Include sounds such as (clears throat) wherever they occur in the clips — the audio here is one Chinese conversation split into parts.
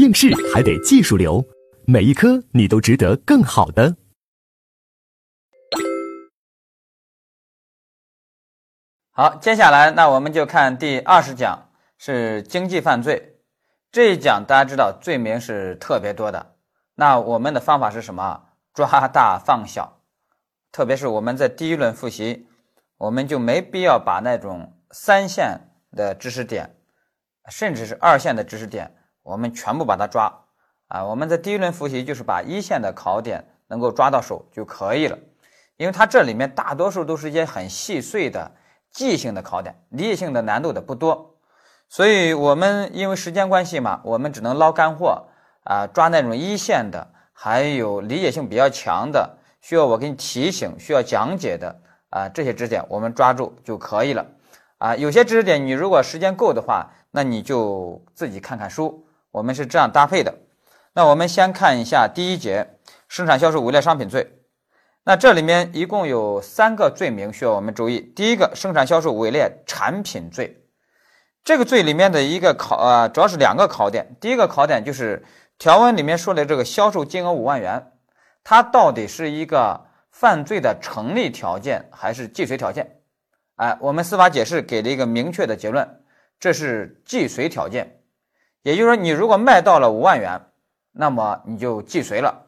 应试还得技术流，每一科你都值得更好的。好，接下来那我们就看第二十讲，是经济犯罪。这一讲大家知道罪名是特别多的，那我们的方法是什么？抓大放小，特别是我们在第一轮复习，我们就没必要把那种三线的知识点，甚至是二线的知识点，我们全部把它抓啊。我们在第一轮复习就是把一线的考点能够抓到手就可以了，因为它这里面大多数都是一些很细碎的。记性的考点，理解性的难度的不多，所以我们因为时间关系嘛，我们只能捞干货啊，抓那种一线的，还有理解性比较强的，需要我给你提醒、需要讲解的啊，这些知识点我们抓住就可以了啊。有些知识点你如果时间够的话，那你就自己看看书。我们是这样搭配的。那我们先看一下第一节，生产销售伪劣商品罪。那这里面一共有三个罪名需要我们注意。第一个，生产销售伪劣产品罪，这个罪里面的一个考啊，主要是两个考点。第一个考点就是条文里面说的这个销售金额五万元，它到底是一个犯罪的成立条件还是既遂条件？哎，我们司法解释给了一个明确的结论，这是既遂条件。也就是说，你如果卖到了五万元，那么你就既遂了；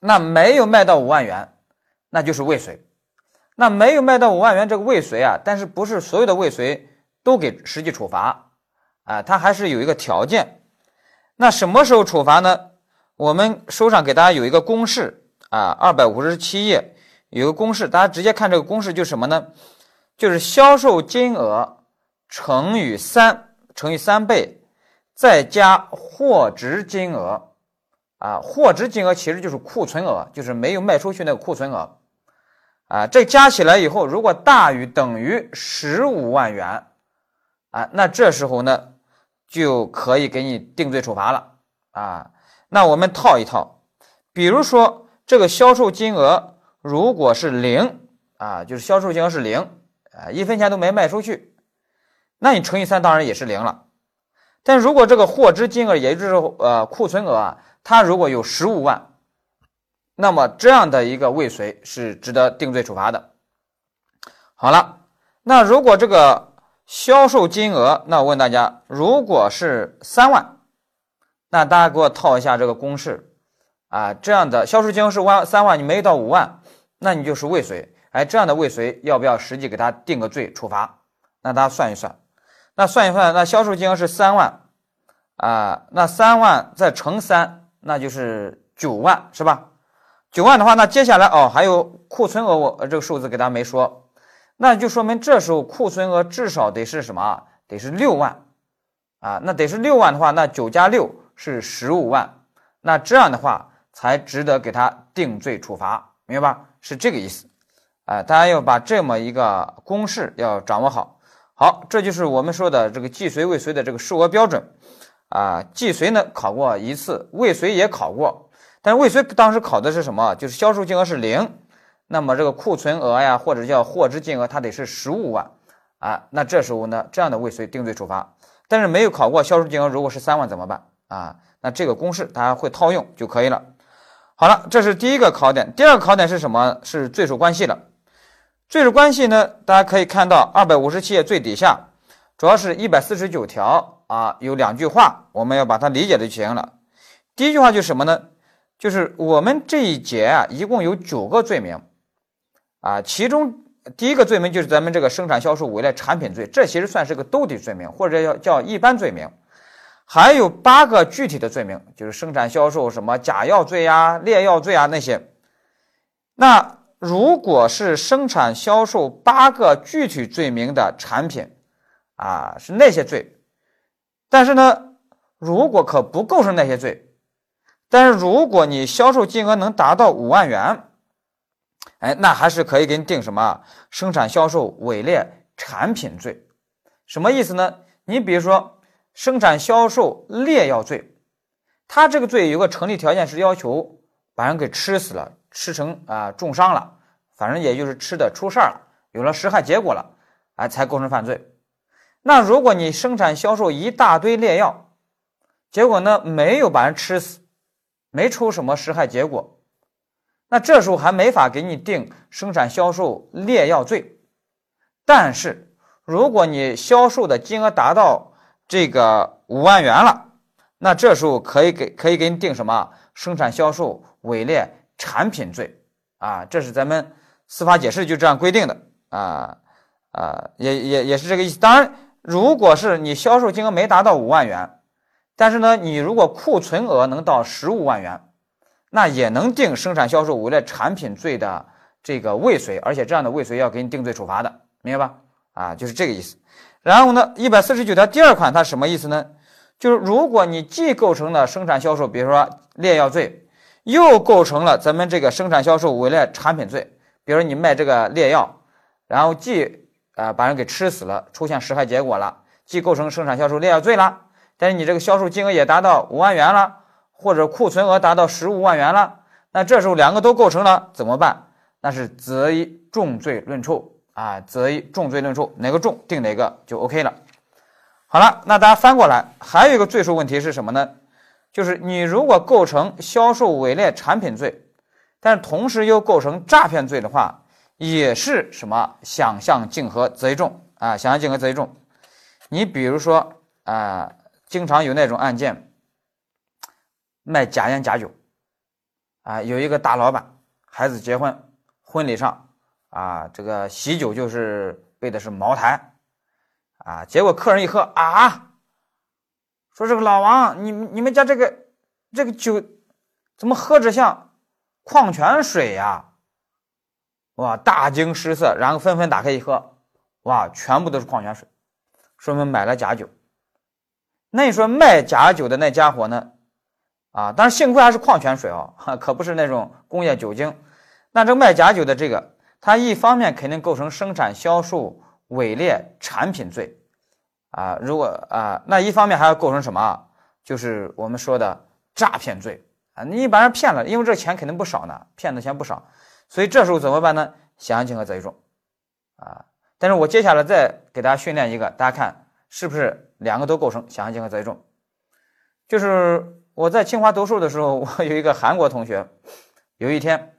那没有卖到五万元。那就是未遂，那没有卖到五万元这个未遂啊，但是不是所有的未遂都给实际处罚啊？它还是有一个条件。那什么时候处罚呢？我们书上给大家有一个公式啊，二百五十七页有个公式，大家直接看这个公式就是什么呢？就是销售金额乘以三乘以三倍，再加货值金额啊，货值金额其实就是库存额，就是没有卖出去那个库存额。啊，这加起来以后，如果大于等于十五万元，啊，那这时候呢，就可以给你定罪处罚了啊。那我们套一套，比如说这个销售金额如果是零啊，就是销售金额是零啊，一分钱都没卖出去，那你乘以三当然也是零了。但如果这个货值金额，也就是呃库存额啊，它如果有十五万。那么这样的一个未遂是值得定罪处罚的。好了，那如果这个销售金额，那我问大家，如果是三万，那大家给我套一下这个公式啊，这样的销售金额是万三万，你没到五万，那你就是未遂。哎，这样的未遂要不要实际给他定个罪处罚？那大家算一算，那算一算，那销售金额是三万啊，那三万再乘三，那就是九万，是吧？九万的话，那接下来哦，还有库存额，我这个数字给大家没说，那就说明这时候库存额至少得是什么？得是六万啊，那得是六万的话，那九加六是十五万，那这样的话才值得给他定罪处罚，明白吧？是这个意思，啊，大家要把这么一个公式要掌握好。好，这就是我们说的这个既遂未遂的这个数额标准啊。既遂呢考过一次，未遂也考过。但是未遂当时考的是什么？就是销售金额是零，那么这个库存额呀，或者叫货值金额，它得是十五万啊。那这时候呢，这样的未遂定罪处罚。但是没有考过销售金额如果是三万怎么办啊？那这个公式大家会套用就可以了。好了，这是第一个考点。第二个考点是什么？是罪数关系了。罪属关系呢，大家可以看到二百五十七页最底下，主要是一百四十九条啊，有两句话，我们要把它理解就行了。第一句话就是什么呢？就是我们这一节啊，一共有九个罪名，啊，其中第一个罪名就是咱们这个生产销售伪劣产品罪，这其实算是个兜底罪名，或者叫叫一般罪名。还有八个具体的罪名，就是生产销售什么假药罪呀、劣药罪啊那些。那如果是生产销售八个具体罪名的产品，啊，是那些罪，但是呢，如果可不构成那些罪。但是如果你销售金额能达到五万元，哎，那还是可以给你定什么生产销售伪劣产品罪？什么意思呢？你比如说生产销售劣药罪，它这个罪有个成立条件是要求把人给吃死了，吃成啊重伤了，反正也就是吃的出事儿了，有了实害结果了，哎，才构成犯罪。那如果你生产销售一大堆劣药，结果呢没有把人吃死，没出什么实害结果，那这时候还没法给你定生产销售劣药罪。但是如果你销售的金额达到这个五万元了，那这时候可以给可以给你定什么生产销售伪劣产品罪啊？这是咱们司法解释就这样规定的啊啊，也也也是这个意思。当然，如果是你销售金额没达到五万元，但是呢，你如果库存额能到十五万元，那也能定生产销售伪劣产品罪的这个未遂，而且这样的未遂要给你定罪处罚的，明白吧？啊，就是这个意思。然后呢，一百四十九条第二款它什么意思呢？就是如果你既构成了生产销售，比如说劣药罪，又构成了咱们这个生产销售伪劣产品罪，比如说你卖这个劣药，然后既啊把人给吃死了，出现实害结果了，既构成生产销售劣药罪了，但是你这个销售金额也达到五万元了，或者库存额达到十五万元了，那这时候两个都构成了怎么办？那是择一重罪论处啊，择一重罪论处，哪个重定哪个就 OK 了。好了，那大家翻过来，还有一个罪数问题是什么呢？就是你如果构成销售伪劣产品罪，但同时又构成诈骗罪的话，也是什么想象竞合择一重啊？想象竞合择一重。你比如说啊，经常有那种案件，卖假烟假酒啊，有一个大老板，孩子结婚，婚礼上啊，这个喜酒就是备的是茅台。啊！结果客人一喝啊，说这个老王，你你们家这个这个酒怎么喝着像矿泉水呀？哇，大惊失色，然后纷纷打开一喝，哇，全部都是矿泉水，说明买了假酒。那你说卖假酒的那家伙呢？啊，但是幸亏还是矿泉水哦，(laughs) 可不是那种工业酒精。那这卖假酒的这个，他一方面肯定构成生产销售。伪劣产品罪，啊，如果啊，那一方面还要构成什么？就是我们说的诈骗罪啊，你把人骗了，因为这钱肯定不少呢，骗的钱不少，所以这时候怎么办呢？想象竞合择一重，啊，但是我接下来再给大家训练一个，大家看是不是两个都构成想象竞合择一重？就是我在清华读书的时候，我有一个韩国同学，有一天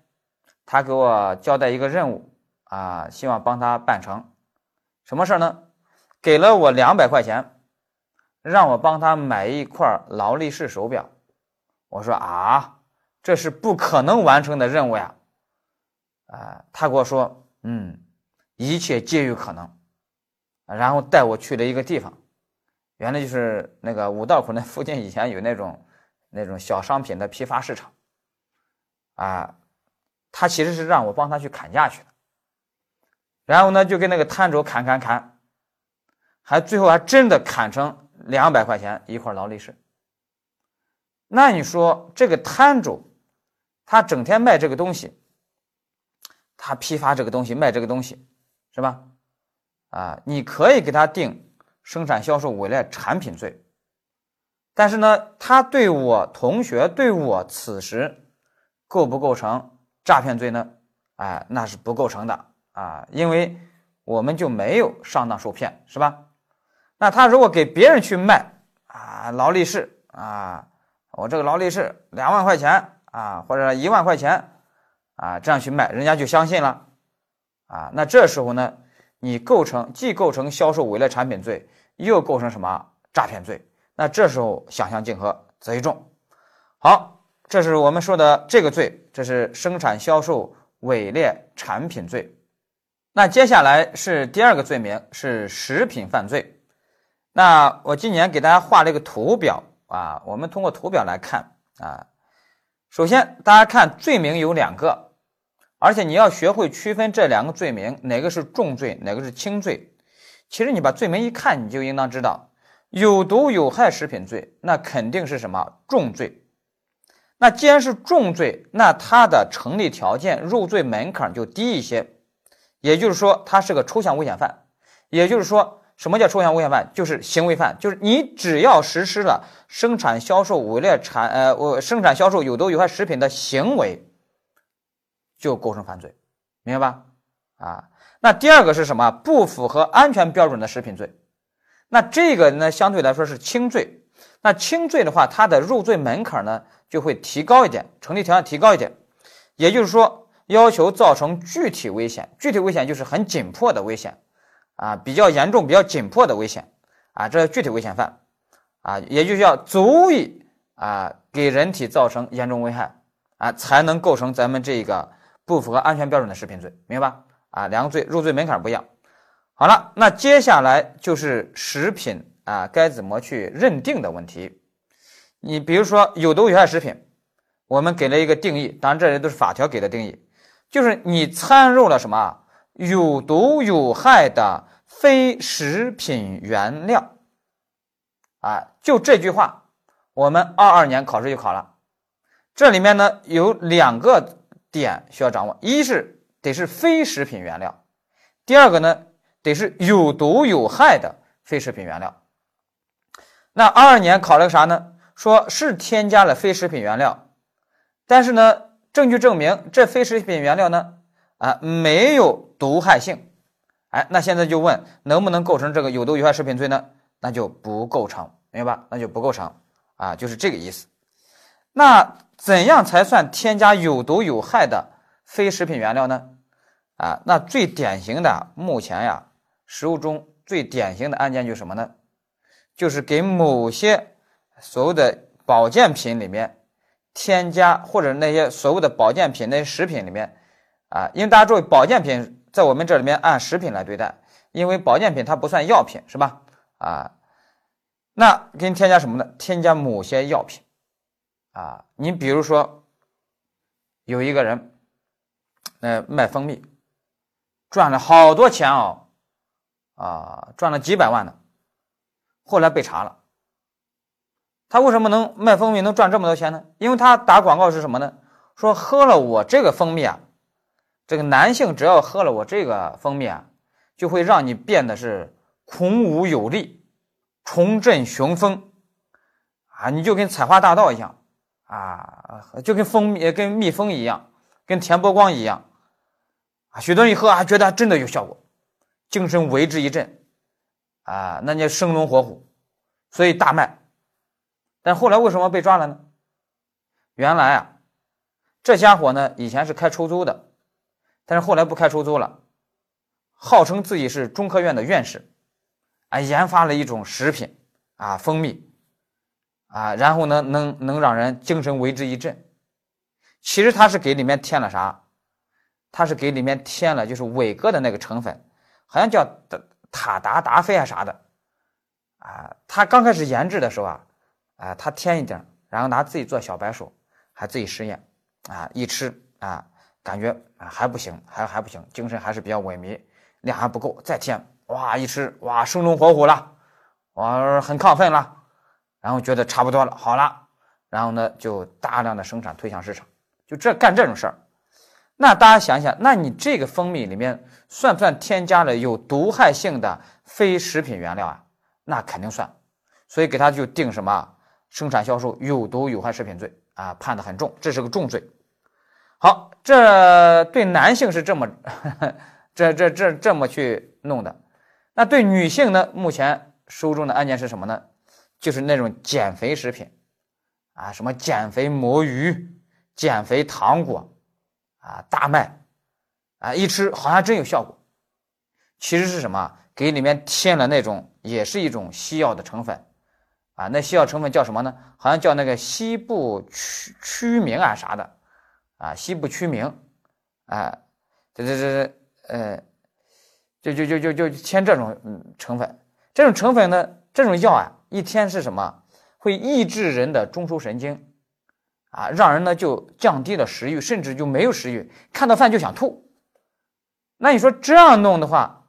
他给我交代一个任务啊，希望帮他办成。什么事儿呢？给了我两百块钱，让我帮他买一块劳力士手表。我说啊，这是不可能完成的任务呀！啊，他跟我说，嗯，一切皆有可能。然后带我去了一个地方，原来就是那个五道口那附近，以前有那种那种小商品的批发市场。啊，他其实是让我帮他去砍价去的。然后呢，就跟那个摊主砍砍砍，还最后还真的砍成两百块钱一块劳力士。那你说这个摊主，他整天卖这个东西，他批发这个东西卖这个东西，是吧？啊，你可以给他定生产销售伪劣产品罪，但是呢，他对我同学对我此时构不构成诈骗罪呢？哎，那是不构成的。啊，因为我们就没有上当受骗，是吧？那他如果给别人去卖啊，劳力士啊，我这个劳力士两万块钱啊，或者一万块钱啊，这样去卖，人家就相信了啊。那这时候呢，你构成既构成销售伪劣产品罪，又构成什么诈骗罪？那这时候想象竞合择一重。好，这是我们说的这个罪，这是生产销售伪劣产品罪。那接下来是第二个罪名，是食品犯罪。那我今年给大家画了一个图表啊，我们通过图表来看啊。首先，大家看罪名有两个，而且你要学会区分这两个罪名哪个是重罪，哪个是轻罪。其实你把罪名一看，你就应当知道，有毒有害食品罪，那肯定是什么重罪。那既然是重罪，那它的成立条件、入罪门槛就低一些。也就是说，它是个抽象危险犯。也就是说，什么叫抽象危险犯？就是行为犯，就是你只要实施了生产销售伪劣产呃，我生产销售有毒有害食品的行为，就构成犯罪，明白吧？啊，那第二个是什么？不符合安全标准的食品罪。那这个呢，相对来说是轻罪。那轻罪的话，它的入罪门槛呢就会提高一点，成立条件提高一点。也就是说，要求造成具体危险，具体危险就是很紧迫的危险，啊，比较严重、比较紧迫的危险，啊，这是具体危险犯，啊，也就是要足以啊给人体造成严重危害，啊，才能构成咱们这个不符合安全标准的食品罪，明白吧？啊，两个罪入罪门槛不一样。好了，那接下来就是食品啊该怎么去认定的问题。你比如说有毒有害食品，我们给了一个定义，当然这些都是法条给的定义，就是你掺入了什么有毒有害的非食品原料，啊，就这句话，我们二二年考试就考了。这里面呢有两个点需要掌握，一是得是非食品原料，第二个呢。得是有毒有害的非食品原料。那二二年考了个啥呢？说是添加了非食品原料，但是呢，证据证明这非食品原料呢，啊，没有毒害性。哎，那现在就问能不能构成这个有毒有害食品罪呢？那就不构成，明白吧？那就不构成啊，就是这个意思。那怎样才算添加有毒有害的非食品原料呢？啊，那最典型的目前呀。食物中最典型的案件就是什么呢？就是给某些所谓的保健品里面添加，或者那些所谓的保健品那些食品里面啊，因为大家注意，保健品在我们这里面按食品来对待，因为保健品它不算药品，是吧？啊，那给你添加什么呢？添加某些药品啊，你比如说有一个人，呃，卖蜂蜜赚了好多钱哦。啊，赚了几百万呢，后来被查了。他为什么能卖蜂蜜能赚这么多钱呢？因为他打广告是什么呢？说喝了我这个蜂蜜啊，这个男性只要喝了我这个蜂蜜啊，就会让你变得是孔武有力、重振雄风啊，你就跟采花大盗一样啊，就跟蜂蜜、跟蜜蜂一样，跟田伯光一样啊。许多人一喝还觉得真的有效果。精神为之一振，啊，那叫生龙活虎，所以大卖。但后来为什么被抓了呢？原来啊，这家伙呢以前是开出租的，但是后来不开出租了，号称自己是中科院的院士，啊，研发了一种食品啊，蜂蜜，啊，然后呢能能让人精神为之一振。其实他是给里面添了啥？他是给里面添了就是伟哥的那个成分。好像叫塔塔达达菲啊啥的，啊，他刚开始研制的时候啊，啊，他添一点，然后拿自己做小白鼠，还自己实验，啊，一吃啊，感觉啊还不行，还还不行，精神还是比较萎靡，量还不够，再添，哇，一吃哇，生龙活虎了，哇，很亢奋了，然后觉得差不多了，好了，然后呢就大量的生产推向市场，就这干这种事儿。那大家想想，那你这个蜂蜜里面算不算添加了有毒害性的非食品原料啊？那肯定算，所以给他就定什么生产销售有毒有害食品罪啊，判的很重，这是个重罪。好，这对男性是这么这这这这么去弄的，那对女性呢？目前收中的案件是什么呢？就是那种减肥食品啊，什么减肥魔芋、减肥糖果。啊，大麦，啊，一吃好像真有效果。其实是什么？给里面添了那种，也是一种西药的成分。啊，那西药成分叫什么呢？好像叫那个西部曲曲明啊啥的。啊，西部曲明。啊，这这这这呃，就就就就就添这种嗯成分。这种成分呢，这种药啊，一天是什么？会抑制人的中枢神经。啊，让人呢就降低了食欲，甚至就没有食欲，看到饭就想吐。那你说这样弄的话，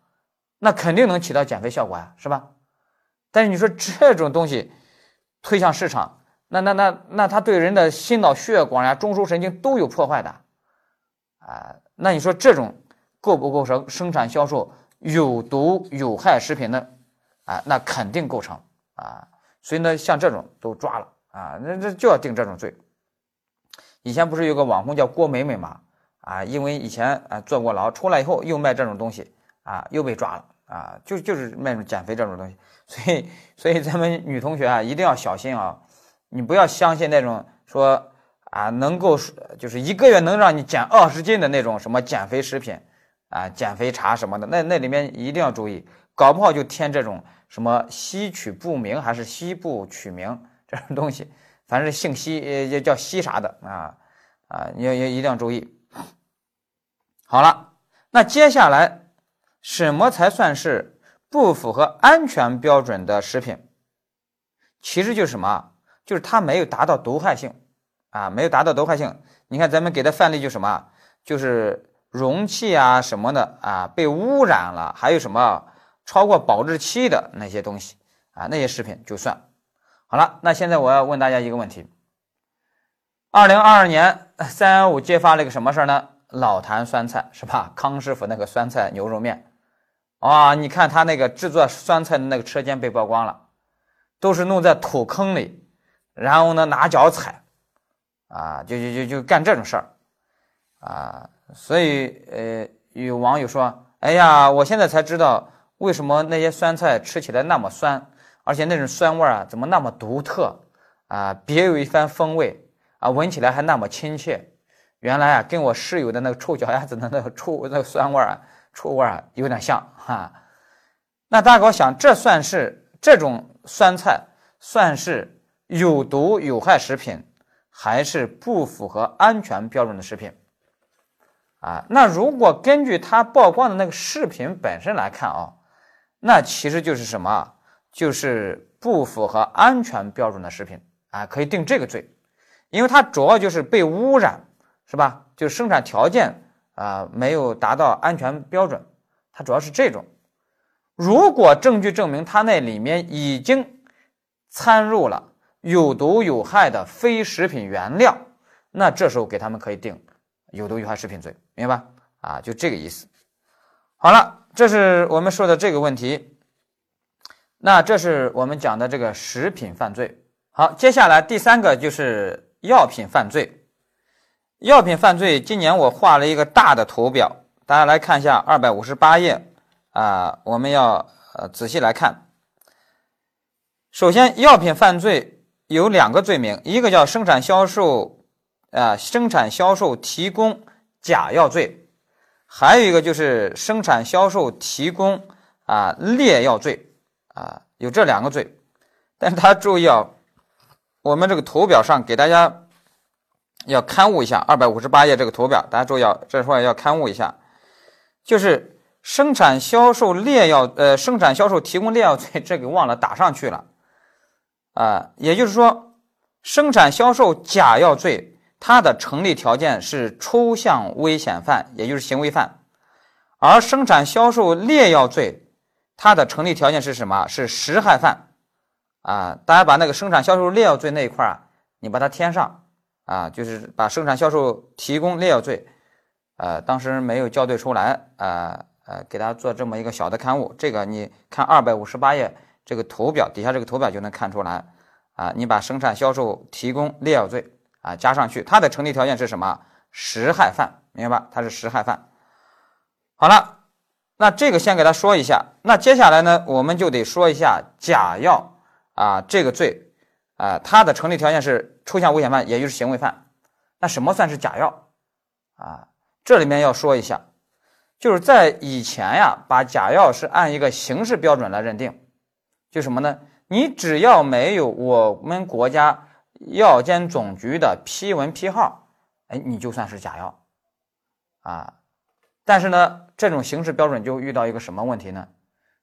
那肯定能起到减肥效果呀，是吧？但是你说这种东西推向市场，那那那那它对人的心脑血管呀、中枢神经都有破坏的啊。那你说这种构不构成生产销售有毒有害食品呢？啊，那肯定构成啊。所以呢，像这种都抓了啊，那这就要定这种罪。以前不是有个网红叫郭美美吗？啊，因为以前啊坐过牢，出来以后又卖这种东西，啊，又被抓了，啊，就就是卖减肥这种东西。所以，所以咱们女同学啊，一定要小心啊，你不要相信那种说啊，能够就是一个月能让你减二十斤的那种什么减肥食品啊、减肥茶什么的，那那里面一定要注意，搞不好就添这种什么西取不明还是西部取名这种东西，反正姓西也叫西啥的啊啊，你要要一定要注意。好了，那接下来什么才算是不符合安全标准的食品？其实就是什么？就是它没有达到毒害性啊，没有达到毒害性。你看咱们给的范例就什么？就是容器啊什么的啊被污染了，还有什么超过保质期的那些东西啊，那些食品就算。好了，那现在我要问大家一个问题：二零二二年三幺五揭发了一个什么事儿呢？老坛酸菜是吧？康师傅那个酸菜牛肉面，啊，你看他那个制作酸菜的那个车间被曝光了，都是弄在土坑里，然后呢拿脚踩，啊，就就就就干这种事儿，啊，所以呃，有网友说，哎呀，我现在才知道为什么那些酸菜吃起来那么酸，而且那种酸味啊怎么那么独特啊，别有一番风味啊，闻起来还那么亲切。原来啊，跟我室友的那个臭脚丫子的那个臭那个酸味啊，臭味啊，有点像哈。那大家想，这算是这种酸菜算是有毒有害食品，还是不符合安全标准的食品？啊，那如果根据他曝光的那个视频本身来看啊，那其实就是什么？就是不符合安全标准的食品啊，可以定这个罪，因为它主要就是被污染。是吧？就生产条件啊没有达到安全标准，它主要是这种。如果证据证明它那里面已经掺入了有毒有害的非食品原料，那这时候给他们可以定有毒有害食品罪，明白吧？啊，就这个意思。好了，这是我们说的这个问题。那这是我们讲的这个食品犯罪。好，接下来第三个就是药品犯罪。药品犯罪，今年我画了一个大的图表，大家来看一下二百五十八页啊，我们要呃仔细来看。首先，药品犯罪有两个罪名，一个叫生产销售啊生产销售提供假药罪，还有一个就是生产销售提供啊劣药罪啊，有这两个罪。但是大家注意啊，我们这个图表上给大家。要刊物一下二百五十八页这个图表，大家注意啊，这块要刊物一下，就是生产销售劣药，呃，生产销售提供劣药罪，这个忘了打上去了，啊，也就是说，生产销售假药罪，它的成立条件是抽象危险犯，也就是行为犯，而生产销售劣药罪，它的成立条件是什么？是实害犯，啊，大家把那个生产销售劣药罪那一块儿，你把它添上。啊，就是把生产销售提供劣药罪，呃，当时没有校对出来，呃呃，给大家做这么一个小的刊物。这个你看二百五十八页这个图表底下这个图表就能看出来，啊，你把生产销售提供劣药罪啊加上去，它的成立条件是什么？实害犯，明白吧？它是实害犯。好了，那这个先给他说一下。那接下来呢，我们就得说一下假药啊这个罪。啊，它的成立条件是抽象危险犯，也就是行为犯。那什么算是假药？啊，这里面要说一下，就是在以前呀，把假药是按一个形式标准来认定，就什么呢？你只要没有我们国家药监总局的批文批号，哎，你就算是假药。啊，但是呢，这种形式标准就遇到一个什么问题呢？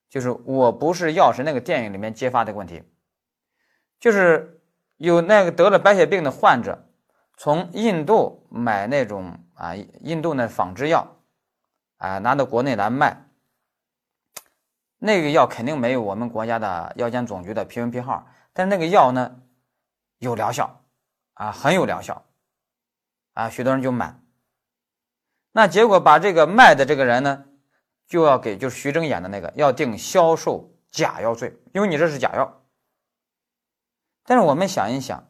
就是我不是药神那个电影里面揭发的问题。就是有那个得了白血病的患者，从印度买那种啊印度那仿制药，啊拿到国内来卖，那个药肯定没有我们国家的药监总局的批文批号，但那个药呢有疗效，啊很有疗效，啊许多人就买，那结果把这个卖的这个人呢，就要给就是徐峥演的那个要定销售假药罪，因为你这是假药。但是我们想一想，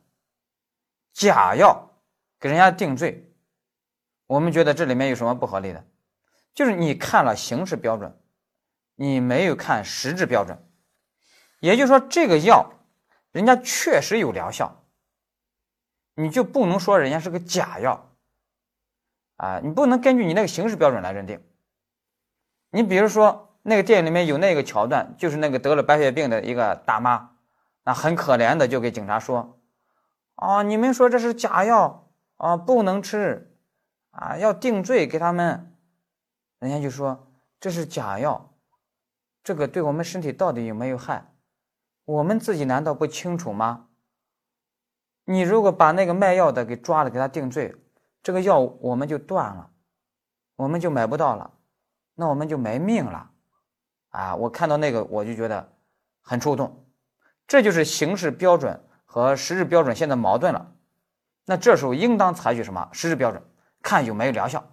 假药给人家定罪，我们觉得这里面有什么不合理的？就是你看了刑事标准，你没有看实质标准，也就是说，这个药人家确实有疗效，你就不能说人家是个假药啊！你不能根据你那个形式标准来认定。你比如说，那个电影里面有那个桥段，就是那个得了白血病的一个大妈，那很可怜的就给警察说：“啊，你们说这是假药啊，不能吃啊，要定罪给他们。”人家就说这是假药。这个对我们身体到底有没有害？我们自己难道不清楚吗？你如果把那个卖药的给抓了，给他定罪，这个药我们就断了，我们就买不到了，那我们就没命了。啊！我看到那个我就觉得很触动，这就是形式标准和实质标准现在矛盾了。那这时候应当采取什么实质标准？看有没有疗效。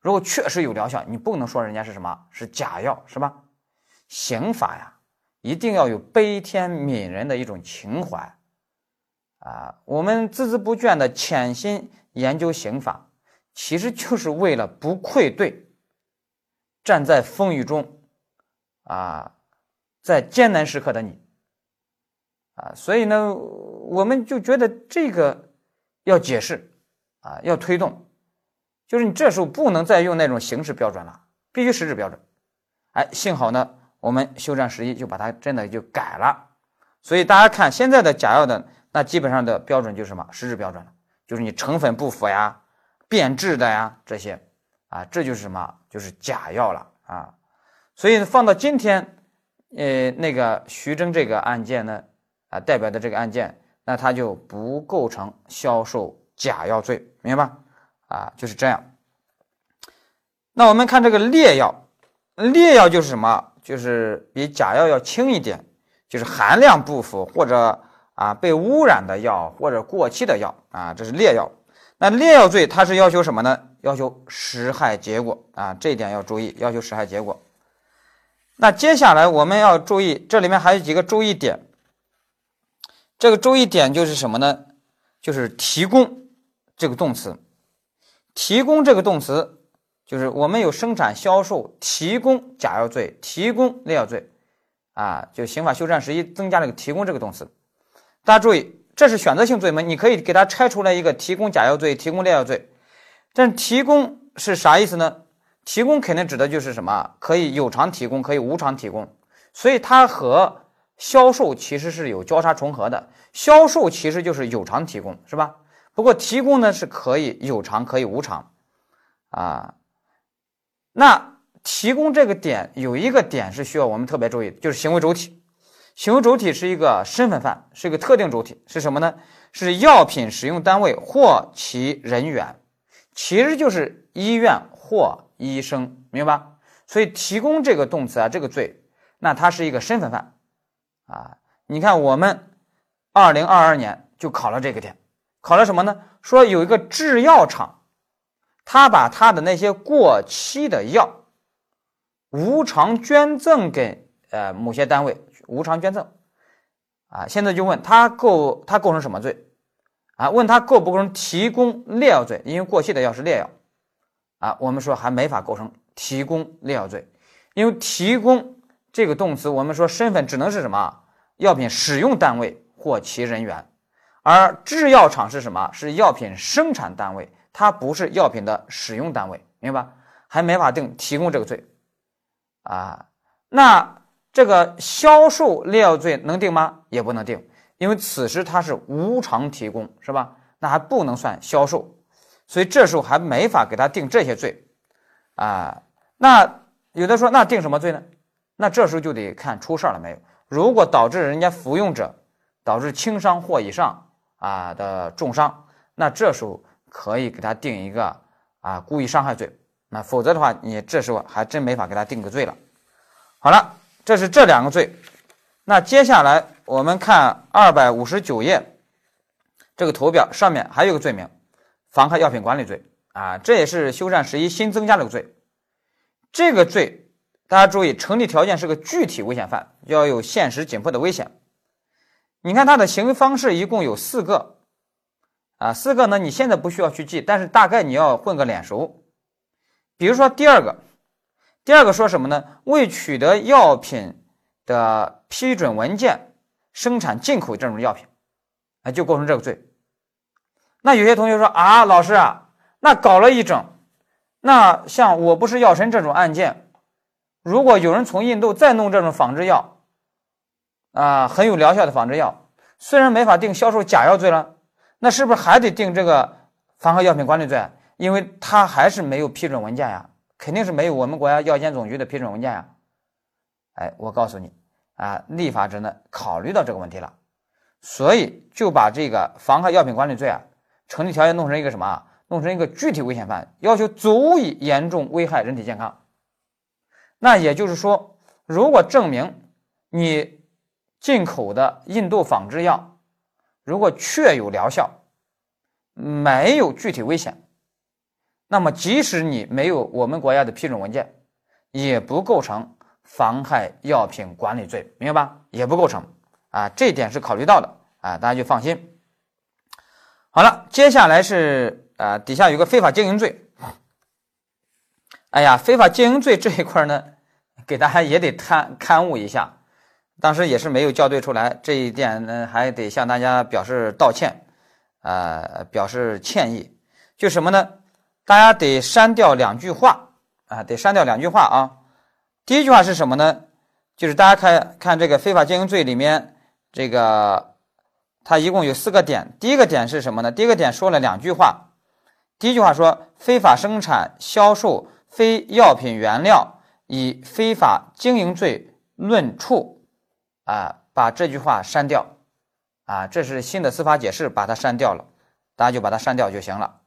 如果确实有疗效，你不能说人家是什么是假药，是吧？刑法呀，一定要有悲天悯人的一种情怀啊！我们孜孜不倦的潜心研究刑法，其实就是为了不愧对站在风雨中啊，在艰难时刻的你啊！所以呢，我们就觉得这个要解释啊，要推动，就是你这时候不能再用那种形式标准了，必须实质标准。哎，幸好呢。我们修正十一就把它真的就改了，所以大家看现在的假药的那基本上的标准就是什么实质标准了，就是你成分不符呀、变质的呀这些啊，这就是什么就是假药了啊。所以放到今天，呃，那个徐峥这个案件呢啊代表的这个案件，那他就不构成销售假药罪，明白吧？啊，就是这样。那我们看这个劣药，劣药就是什么？就是比假药要轻一点，就是含量不符或者啊被污染的药或者过期的药啊，这是劣药。那劣药罪它是要求什么呢？要求实害结果啊，这一点要注意，要求实害结果。那接下来我们要注意，这里面还有几个注意点。这个注意点就是什么呢？就是提供这个动词，提供这个动词。就是我们有生产、销售、提供假药罪、提供劣药罪，啊，就刑法修正十一增加了个提供这个动词。大家注意，这是选择性罪名，你可以给它拆出来一个提供假药罪、提供劣药罪。但提供是啥意思呢？提供肯定指的就是什么？可以有偿提供，可以无偿提供，所以它和销售其实是有交叉重合的。销售其实就是有偿提供，是吧？不过提供呢是可以有偿，可以无偿，啊。那提供这个点有一个点是需要我们特别注意，就是行为主体。行为主体是一个身份范，是一个特定主体，是什么呢？是药品使用单位或其人员，其实就是医院或医生，明白吧？所以提供这个动词啊，这个罪，那它是一个身份范啊。你看我们二零二二年就考了这个点，考了什么呢？说有一个制药厂。他把他的那些过期的药无偿捐赠给呃某些单位，无偿捐赠，啊，现在就问他构他构成什么罪？啊，问他构不构成提供劣药罪？因为过期的药是劣药，啊，我们说还没法构成提供劣药罪，因为提供这个动词，我们说身份只能是什么？药品使用单位或其人员，而制药厂是什么？是药品生产单位。它不是药品的使用单位，明白？还没法定提供这个罪，啊，那这个销售劣药罪能定吗？也不能定，因为此时它是无偿提供，是吧？那还不能算销售，所以这时候还没法给他定这些罪，啊，那有的说那定什么罪呢？那这时候就得看出事儿了没有。如果导致人家服用者导致轻伤或以上啊的重伤，那这时候。可以给他定一个啊故意伤害罪，那否则的话，你这时候还真没法给他定个罪了。好了，这是这两个罪。那接下来我们看二百五十九页这个图表上面还有个罪名，妨害药品管理罪啊，这也是修缮十一新增加了个罪。这个罪大家注意，成立条件是个具体危险犯，要有现实紧迫的危险。你看它的行为方式一共有四个。啊，四个呢？你现在不需要去记，但是大概你要混个脸熟。比如说第二个，第二个说什么呢？未取得药品的批准文件生产进口这种药品，啊，就构成这个罪。那有些同学说啊，老师啊，那搞了一整，那像我不是药神这种案件，如果有人从印度再弄这种仿制药，啊，很有疗效的仿制药，虽然没法定销售假药罪了，那是不是还得定这个妨害药品管理罪？因为他还是没有批准文件呀，肯定是没有我们国家药监总局的批准文件呀。哎，我告诉你啊，立法者呢考虑到这个问题了，所以就把这个妨害药品管理罪啊。成立条件弄成一个什么啊？弄成一个具体危险犯，要求足以严重危害人体健康。那也就是说，如果证明你进口的印度仿制药如果确有疗效，没有具体危险，那么即使你没有我们国家的批准文件，也不构成妨害药品管理罪，明白吧？也不构成啊，这一点是考虑到的啊，大家就放心。好了，接下来是啊，底下有个非法经营罪。哎呀，非法经营罪这一块呢，给大家也得刊刊物一下，当时也是没有校对出来，这一点呢还得向大家表示道歉，啊，表示歉意。就什么呢？大家得删掉两句话啊，得删掉两句话啊。第一句话是什么呢？就是大家看看这个非法经营罪里面这个。它一共有四个点，第一个点是什么呢？第一个点说了两句话，第一句话说非法生产、销售非药品原料，以非法经营罪论处，啊，把这句话删掉，啊，这是新的司法解释，把它删掉了，大家就把它删掉就行了。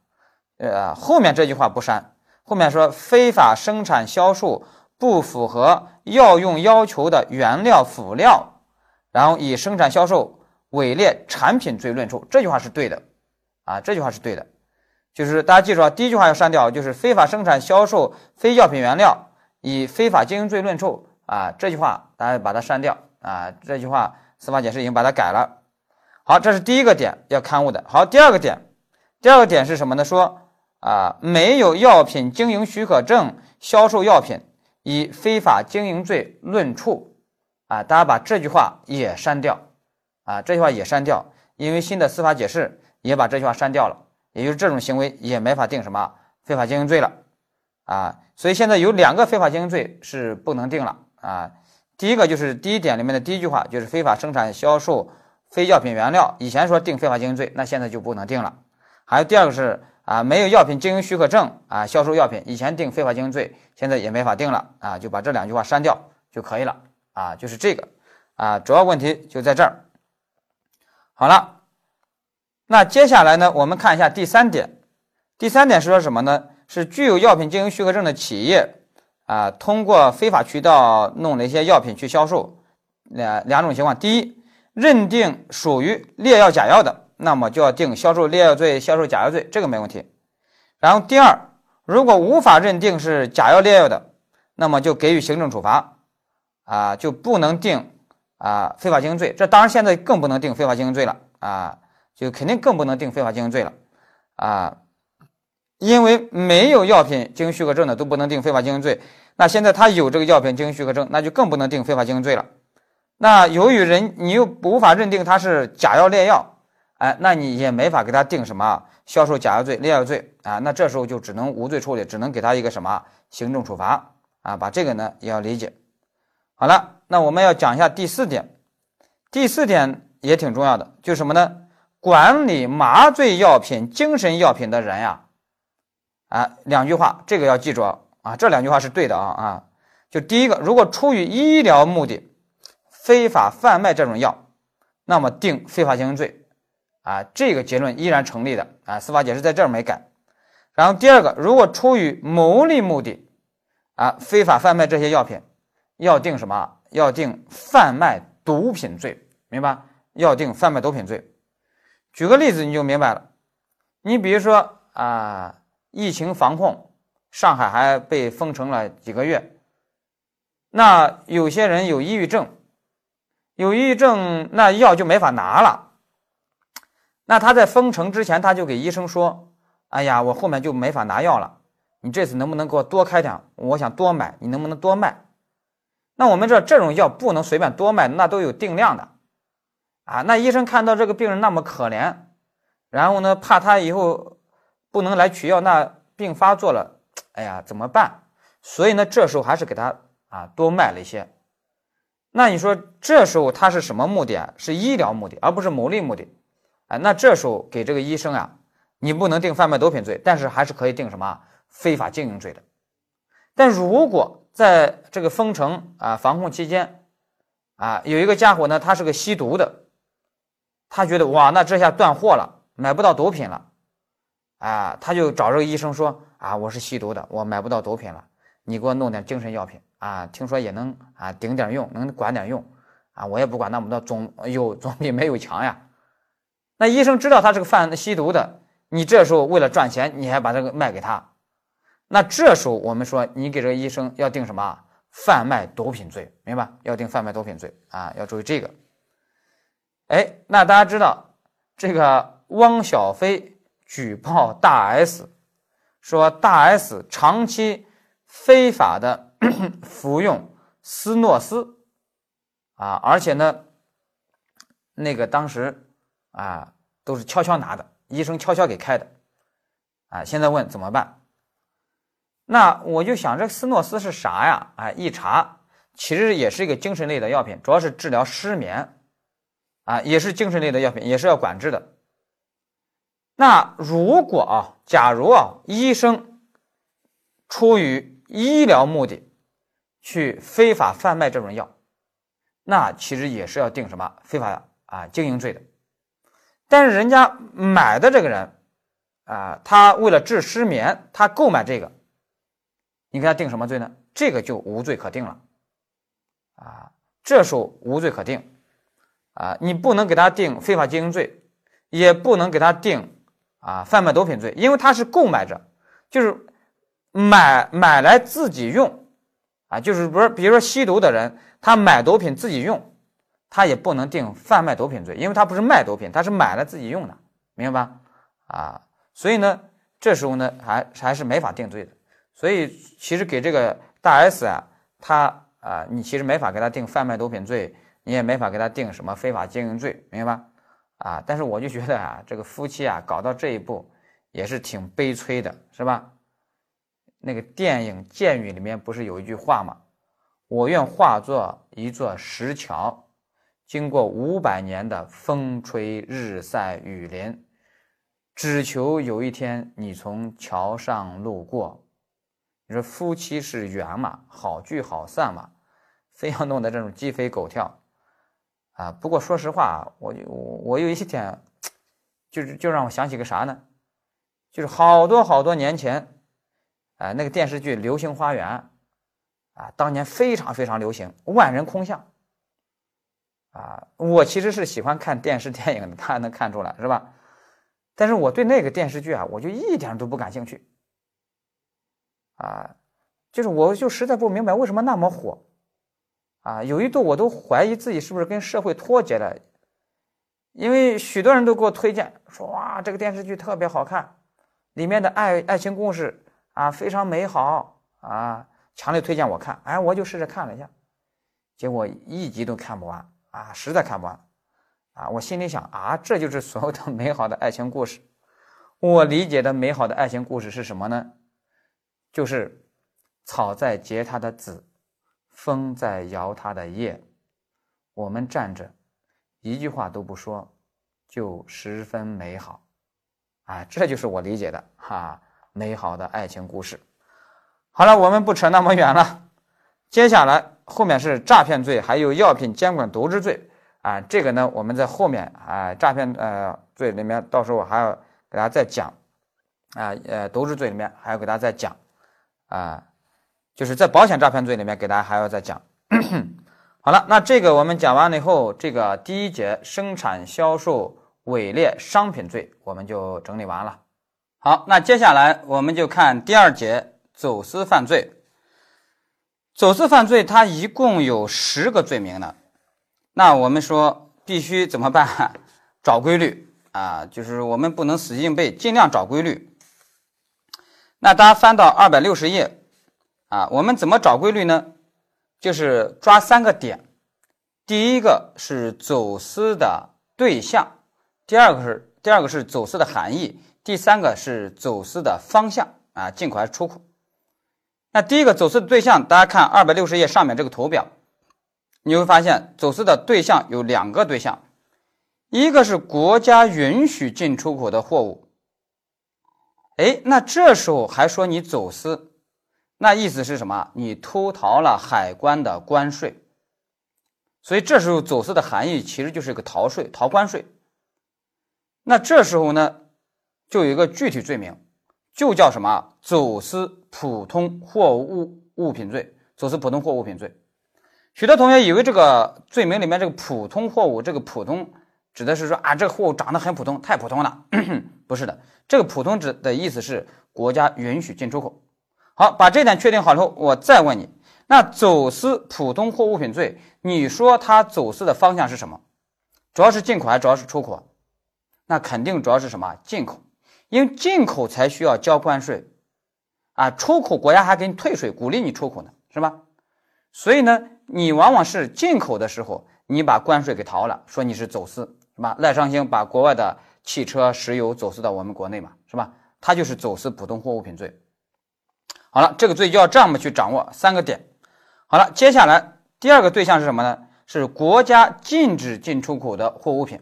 呃，后面这句话不删，后面说非法生产、销售不符合药用要求的原料辅料，然后以生产销售。伪劣产品罪论处，这句话是对的，啊，这句话是对的，就是大家记住啊，第一句话要删掉，就是非法生产、销售非药品原料，以非法经营罪论处，啊，这句话大家把它删掉，啊，这句话司法解释已经把它改了。好，这是第一个点要刊物的。好，第二个点，第二个点是什么呢？说啊，没有药品经营许可证销售药品，以非法经营罪论处，啊，大家把这句话也删掉。啊，这句话也删掉，因为新的司法解释也把这句话删掉了，也就是这种行为也没法定什么非法经营罪了，啊，所以现在有两个非法经营罪是不能定了啊。第一个就是第一点里面的第一句话，就是非法生产、销售非药品原料，以前说定非法经营罪，那现在就不能定了。还有第二个是啊，没有药品经营许可证啊，销售药品，以前定非法经营罪，现在也没法定了啊，就把这两句话删掉就可以了啊，就是这个啊，主要问题就在这儿。好了，那接下来呢？我们看一下第三点。第三点是说什么呢？是具有药品经营许可证的企业啊，通过非法渠道弄了一些药品去销售，两两种情况。第一，认定属于劣药假药的，那么就要定销售劣药罪、销售假药罪，这个没问题。然后第二，如果无法认定是假药劣药的，那么就给予行政处罚，啊，就不能定。啊，非法经营罪，这当然现在更不能定非法经营罪了啊，就肯定更不能定非法经营罪了啊，因为没有药品经营许可证的都不能定非法经营罪，那现在他有这个药品经营许可证，那就更不能定非法经营罪了。那由于人你又无法认定他是假药劣药，哎，那你也没法给他定什么销售假药罪、劣药罪啊，那这时候就只能无罪处理，只能给他一个什么行政处罚啊，把这个呢也要理解。好了，那我们要讲一下第四点。第四点也挺重要的，就是什么呢？管理麻醉药品、精神药品的人呀，啊两句话，这个要记住啊。这两句话是对的啊啊。就第一个，如果出于医疗目的非法贩卖这种药，那么定非法经营罪啊，这个结论依然成立的啊。司法解释在这儿没改。然后第二个，如果出于牟利目的啊，非法贩卖这些药品。要定什么？要定贩卖毒品罪，明白？要定贩卖毒品罪。举个例子你就明白了。你比如说啊，疫情防控，上海还被封城了几个月。那有些人有抑郁症，有抑郁症，那药就没法拿了。那他在封城之前，他就给医生说：“哎呀，我后面就没法拿药了，你这次能不能给我多开点？我想多买，你能不能多卖？那我们这这种药不能随便多卖，那都有定量的啊。那医生看到这个病人那么可怜，然后呢，怕他以后不能来取药，那病发作了，哎呀，怎么办？所以呢，这时候还是给他啊多卖了一些。那你说这时候他是什么目的啊？是医疗目的，而不是牟利目的。哎，那这时候给这个医生啊，你不能定贩卖毒品罪，但是还是可以定什么非法经营罪的。但如果在这个封城啊防控期间，啊有一个家伙呢，他是个吸毒的，他觉得哇，那这下断货了，买不到毒品了，啊，他就找这个医生说啊，我是吸毒的，我买不到毒品了，你给我弄点精神药品啊，听说也能啊顶点用，能管点用啊，我也不管那么多，总有总比没有强呀。那医生知道他是个贩吸毒的，你这时候为了赚钱，你还把这个卖给他，那这时候我们说你给这个医生要定什么？贩卖毒品罪，明白？要定贩卖毒品罪啊，要注意这个。哎，那大家知道这个汪小菲举报大 S，说大 S 长期非法的 (clears throat) 服用斯诺斯啊，而且呢，那个当时。啊，都是悄悄拿的，医生悄悄给开的，啊，现在问怎么办？那我就想，这斯诺斯是啥呀？哎，一查，其实也是一个精神类的药品，主要是治疗失眠，啊，也是精神类的药品，也是要管制的。那如果啊，假如啊，医生出于医疗目的去非法贩卖这种药，那其实也是要定什么非法啊经营罪的。但是人家买的这个人，啊，他为了治失眠，他购买这个，你给他定什么罪呢？这个就无罪可定了，啊，这时候无罪可定，啊，你不能给他定非法经营罪，也不能给他定啊贩卖毒品罪，因为他是购买者，就是买买来自己用，啊，就是不是比如说吸毒的人，他买毒品自己用。他也不能定贩卖毒品罪，因为他不是卖毒品，他是买了自己用的，明白吧？啊，所以呢，这时候呢，还还是没法定罪的。所以其实给这个大 S 啊，他啊，你其实没法给他定贩卖毒品罪，你也没法给他定什么非法经营罪，明白吧？啊，但是我就觉得啊，这个夫妻啊，搞到这一步也是挺悲催的，是吧？那个电影《剑雨》里面不是有一句话吗？我愿化作一座石桥。经过五百年的风吹日晒雨淋，只求有一天你从桥上路过。你说夫妻是缘嘛，好聚好散嘛，非要弄得这种鸡飞狗跳啊！不过说实话，我我我有一些点，就是就让我想起个啥呢？就是好多好多年前，啊，那个电视剧《流星花园》，啊，当年非常非常流行，万人空巷。啊，我其实是喜欢看电视电影的，大家能看出来是吧？但是我对那个电视剧啊，我就一点都不感兴趣。啊，就是我就实在不明白为什么那么火。啊，有一度我都怀疑自己是不是跟社会脱节了，因为许多人都给我推荐说哇，这个电视剧特别好看，里面的爱爱情故事啊非常美好啊，强烈推荐我看。哎，我就试着看了一下，结果一集都看不完。啊，实在看不完，啊，我心里想啊，这就是所有的 (laughs) 美好的爱情故事。我理解的美好的爱情故事是什么呢？就是草在结它的籽，风在摇它的叶，我们站着，一句话都不说，就十分美好。啊，这就是我理解的哈美好的爱情故事。好了，我们不扯那么远了，接下来。后面是诈骗罪，还有药品监管渎职罪啊，这个呢，我们在后面啊，诈骗呃罪里面，到时候我还要给大家再讲啊，呃，渎职罪里面还要给大家再讲啊，就是在保险诈骗罪里面给大家还要再讲。好了，那这个我们讲完了以后，这个第一节生产销售伪劣商品罪我们就整理完了。好，那接下来我们就看第二节走私犯罪。走私犯罪，它一共有十个罪名呢。那我们说必须怎么办？找规律啊，就是我们不能死记硬背，尽量找规律。那大家翻到二百六十页啊，我们怎么找规律呢？就是抓三个点，第一个是走私的对象，第二个是第二个是走私的含义，第三个是走私的方向啊，进口还是出口？那第一个走私的对象，大家看二百六十页上面这个图表，你会发现走私的对象有两个对象，一个是国家允许进出口的货物，哎，那这时候还说你走私。那意思是什么？你偷逃了海关的关税，所以这时候走私的含义其实就是一个逃税、逃关税。那这时候呢，就有一个具体罪名，就叫什么？走私普通货物物品罪。走私普通货物品罪。许多同学以为这个罪名里面这个普通货物，这个普通指的是说啊，这个货物长得很普通，太普通了。(coughs) 不是的，这个普通指的意思是国家允许进出口。好，把这点确定好之后，我再问你，那走私普通货物品罪，你说它走私的方向是什么？主要是进口还是主要是出口？那肯定主要是什么？进口，因为进口才需要交关税啊，出口国家还给你退税，鼓励你出口呢，是吧？所以呢，你往往是进口的时候，你把关税给逃了，说你是走私，是吧？赖昌星把国外的汽车、石油走私到我们国内嘛，是吧？他就是走私普通货物品罪。好了，这个罪就要这么去掌握三个点。好了，接下来第二个对象是什么呢？是国家禁止进出口的货物品。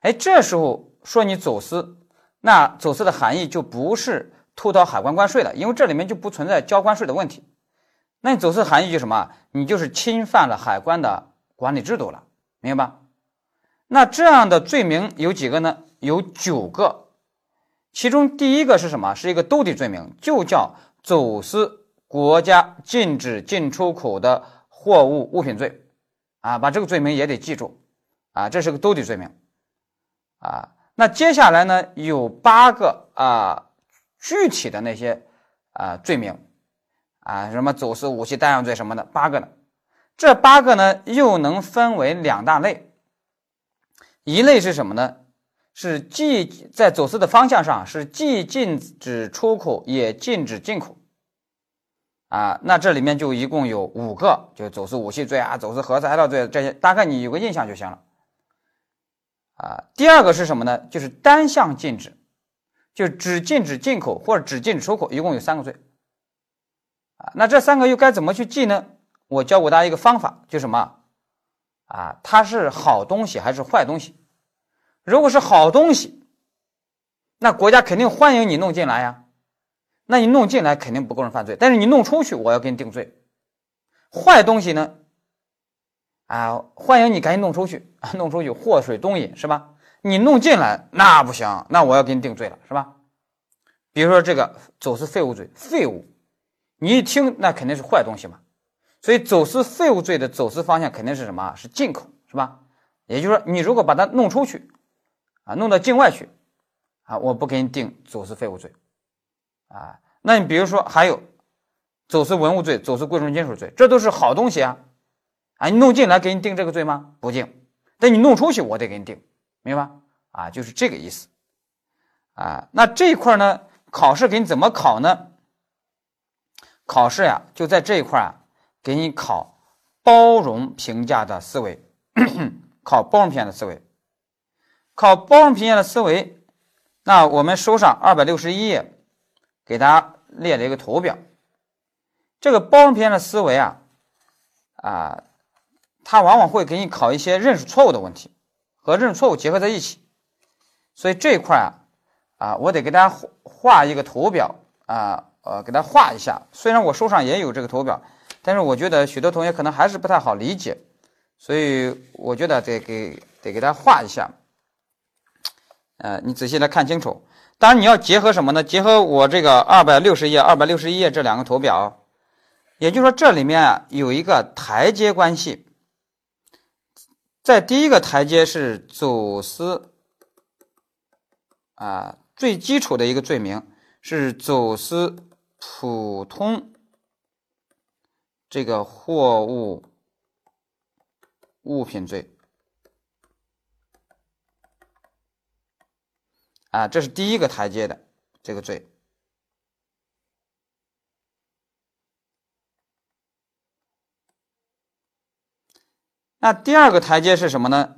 哎，这时候说你走私，那走私的含义就不是偷逃海关关税了，因为这里面就不存在交关税的问题。那你走私含义就什么？你就是侵犯了海关的管理制度了，明白吧？那这样的罪名有几个呢？有九个，其中第一个是什么？是一个兜底罪名，就叫。走私国家禁止进出口的货物物品罪，啊，把这个罪名也得记住，啊，这是个兜底罪名，啊，那接下来呢有八个啊具体的那些啊罪名，啊，什么走私武器弹药罪什么的八个呢，这八个呢又能分为两大类，一类是什么呢？是既在走私的方向上是既禁止出口也禁止进口，啊，那这里面就一共有五个，就走私武器罪啊，走私核材料罪这些，大概你有个印象就行了。啊，第二个是什么呢？就是单向禁止，就只禁止进口或者只禁止出口，一共有三个罪。啊，那这三个又该怎么去记呢？我教过大家一个方法，就什么？啊，它是好东西还是坏东西？如果是好东西，那国家肯定欢迎你弄进来呀。那你弄进来肯定不构成犯罪，但是你弄出去，我要给你定罪。坏东西呢？啊，欢迎你赶紧弄出去，(laughs) 弄出去祸水东引是吧？你弄进来那不行，那我要给你定罪了是吧？比如说这个走私废物罪，废物，你一听那肯定是坏东西嘛。所以走私废物罪的走私方向肯定是什么？是进口是吧？也就是说，你如果把它弄出去。啊，弄到境外去，啊，我不给你定走私废物罪，啊，那你比如说还有走私文物罪、走私贵重金属罪，这都是好东西啊，啊，你弄进来给你定这个罪吗？不定，但你弄出去我得给你定，明白？啊，就是这个意思，啊，那这一块呢，考试给你怎么考呢？考试呀，就在这一块啊，给你考包容评价的思维，(coughs) 考包容评价的思维。考包容评价的思维，那我们书上二百六十一页给大家列了一个图表。这个包容评价的思维啊，啊，它往往会给你考一些认识错误的问题，和认识错误结合在一起。所以这一块啊，啊，我得给大家画一个图表啊，呃，给大家画一下。虽然我书上也有这个图表，但是我觉得许多同学可能还是不太好理解，所以我觉得得给得给大家画一下。呃，你仔细来看清楚。当然，你要结合什么呢？结合我这个二百六十页、二百六十一页这两个图表，也就是说，这里面啊有一个台阶关系。在第一个台阶是走私，啊，最基础的一个罪名是走私普通这个货物物品罪。啊，这是第一个台阶的这个罪。那第二个台阶是什么呢？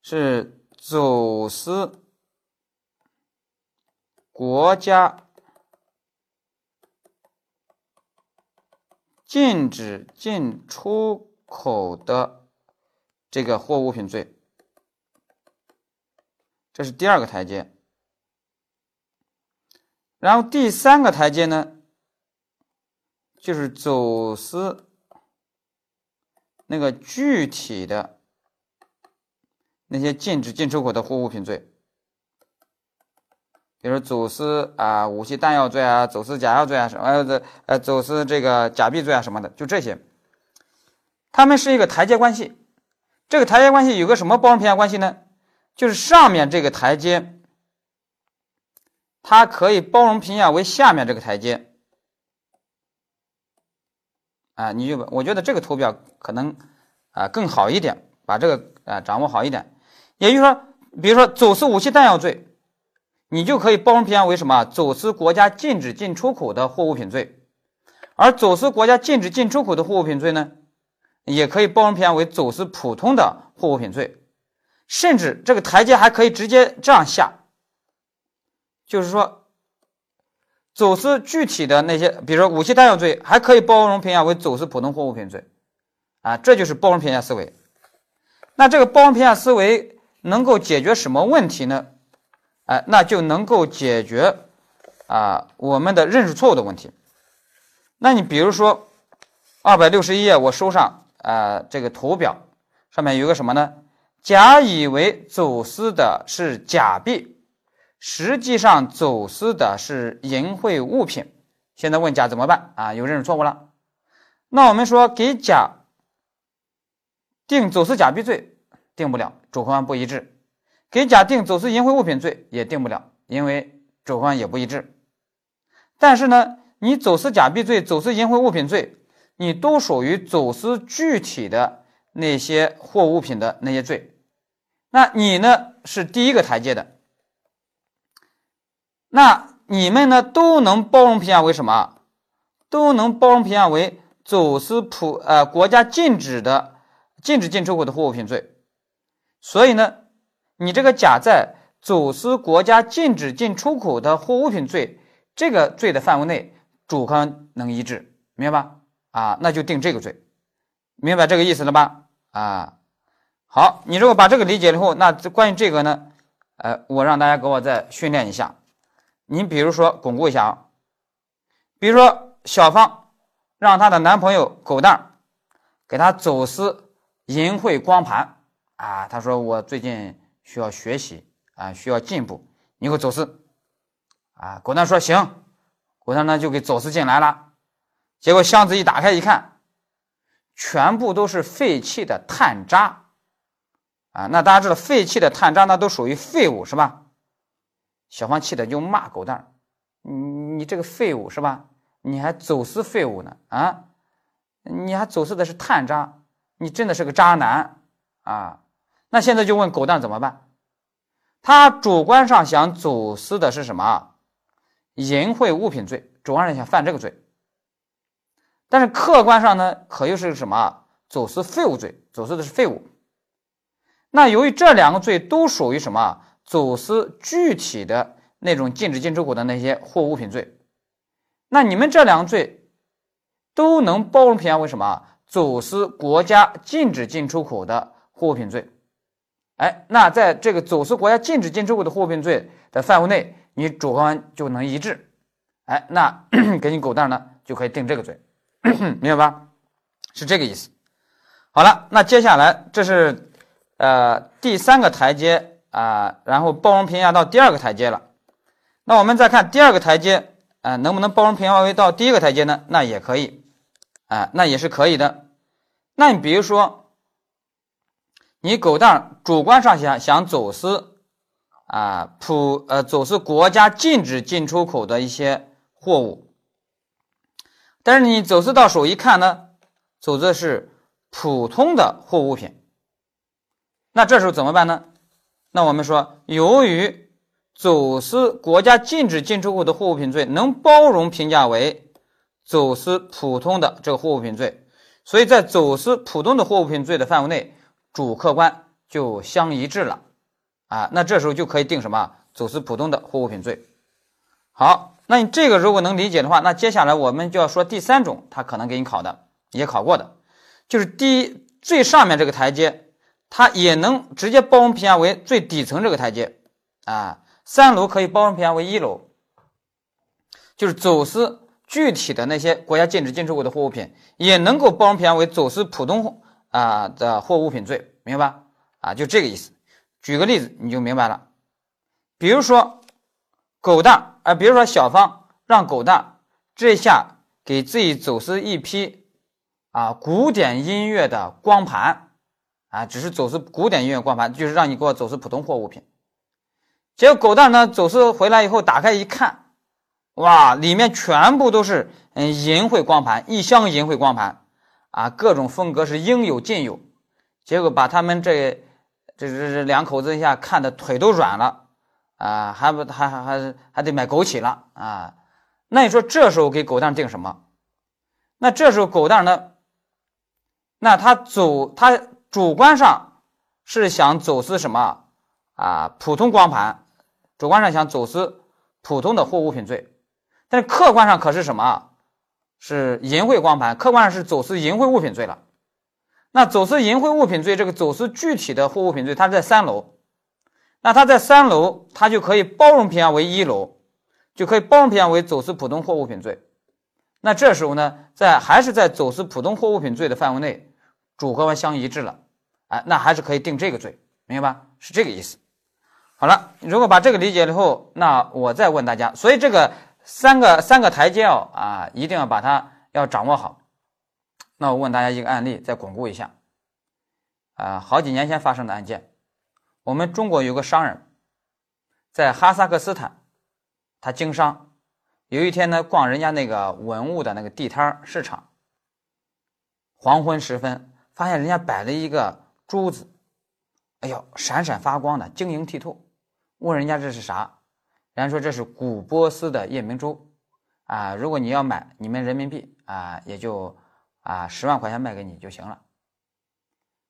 是走私。国家禁止进出口的这个货物品罪。这是第二个台阶。然后第三个台阶呢，就是走私那个具体的那些禁止进出口的货物品罪，比如走私啊武器弹药罪啊，走私假药罪啊什么呃呃走私这个假币罪啊什么的，就这些，他们是一个台阶关系。这个台阶关系有个什么包容评价关系呢？就是上面这个台阶。它可以包容评价为下面这个台阶，啊，你就我觉得这个图表可能啊更好一点，把这个啊掌握好一点。也就是说，比如说走私武器弹药罪，你就可以包容评价为什么？走私国家禁止进出口的货物品罪，而走私国家禁止进出口的货物品罪呢，也可以包容评价为走私普通的货物品罪，甚至这个台阶还可以直接这样下。就是说，走私具体的那些，比如说武器弹药罪，还可以包容评价为走私普通货物品罪，啊，这就是包容评价思维。那这个包容评价思维能够解决什么问题呢？哎，那就能够解决啊我们的认识错误的问题。那你比如说二百六十一页，我收上啊这个图表上面有个什么呢？甲以为走私的是假币。实际上走私的是淫秽物品，现在问甲怎么办啊？有认识错误了，那我们说给甲定走私假币罪，定不了，主客观不一致；给甲定走私淫秽物品罪也定不了，因为主客观也不一致。但是呢，你走私假币罪、走私淫秽物品罪，你都属于走私具体的那些货物品的那些罪，那你呢是第一个台阶的。那你们呢都能包容评价为什么？都能包容评价为走私普呃国家禁止的禁止进出口的货物品罪。所以呢，你这个甲在走私国家禁止进出口的货物品罪这个罪的范围内，主客能一致，明白吧？啊，那就定这个罪，明白这个意思了吧？啊，好，你如果把这个理解了以后，那关于这个呢，呃，我让大家给我再训练一下。你比如说，巩固一下啊，比如说小芳让她的男朋友狗蛋给她走私淫秽光盘啊，她说我最近需要学习啊，需要进步，你给我走私啊。狗蛋说行，狗蛋呢就给走私进来了，结果箱子一打开一看，全部都是废弃的碳渣啊。那大家知道废弃的碳渣那都属于废物是吧？小芳气的就骂狗蛋儿：“你你这个废物是吧？你还走私废物呢啊？你还走私的是碳渣，你真的是个渣男啊！那现在就问狗蛋怎么办？他主观上想走私的是什么？淫秽物品罪，主观上想犯这个罪。但是客观上呢，可又是什么？走私废物罪，走私的是废物。那由于这两个罪都属于什么？走私具体的那种禁止进出口的那些货物品罪，那你们这两个罪都能包容平安为什么？走私国家禁止进出口的货物品罪，哎，那在这个走私国家禁止进出口的货物品罪的范围内，你主观就能一致，哎，那 (coughs) 给你狗蛋呢就可以定这个罪，(coughs) 明白吧？是这个意思。好了，那接下来这是呃第三个台阶。啊，然后包容评价到第二个台阶了，那我们再看第二个台阶，啊，能不能包容评价为到第一个台阶呢？那也可以，啊，那也是可以的。那你比如说，你狗蛋主观上想想走私，啊，普呃走私国家禁止进出口的一些货物，但是你走私到手一看呢，走的是普通的货物品，那这时候怎么办呢？那我们说，由于走私国家禁止进出口的货物品罪能包容评价为走私普通的这个货物品罪，所以在走私普通的货物品罪的范围内，主客观就相一致了啊，那这时候就可以定什么走私普通的货物品罪。好，那你这个如果能理解的话，那接下来我们就要说第三种，他可能给你考的也考过的，就是第一最上面这个台阶，它也能直接包容平压为最底层这个台阶啊，三楼可以包容平压为一楼，就是走私。具体的那些国家禁止进出口的货物品，也能够包容平压为走私普通啊的货物品罪，明白吧？啊，就这个意思。举个例子你就明白了。比如说狗蛋啊，比如说小芳让狗蛋这下给自己走私一批啊古典音乐的光盘啊，只是走私古典音乐光盘，就是让你给我走私普通货物品。结果狗蛋呢走私回来以后，打开一看。哇，里面全部都是嗯淫秽光盘，一箱淫秽光盘，啊，各种风格是应有尽有，结果把他们这这这这两口子一下看的腿都软了，啊，还不还还还还得买枸杞了啊，那你说这时候给狗蛋定什么？那这时候狗蛋呢？那他走他主观上是想走私什么啊？普通光盘，主观上想走私普通的货物品罪。但客观上可是什么？是淫秽光盘，客观上是走私淫秽物品罪了。那走私淫秽物品罪，这个走私具体的货物品罪，它在三楼。那它在三楼，它就可以包容平压为一楼，就可以包容平压为走私普通货物品罪。那这时候呢，在还是在走私普通货物品罪的范围内，主客观相一致了，哎，那还是可以定这个罪，明白吧？是这个意思。好了，如果把这个理解了以后，那我再问大家，所以这个。三个三个台阶哦啊，一定要把它要掌握好。那我问大家一个案例，再巩固一下。啊，好几年前发生的案件，我们中国有个商人，在哈萨克斯坦，他经商，有一天呢，逛人家那个文物的那个地摊市场，黄昏时分，发现人家摆了一个珠子，哎呦，闪闪发光的，晶莹剔透，问人家这是啥？人家说这是古波斯的夜明珠，啊，如果你要买，你们人民币啊，也就啊十万块钱卖给你就行了。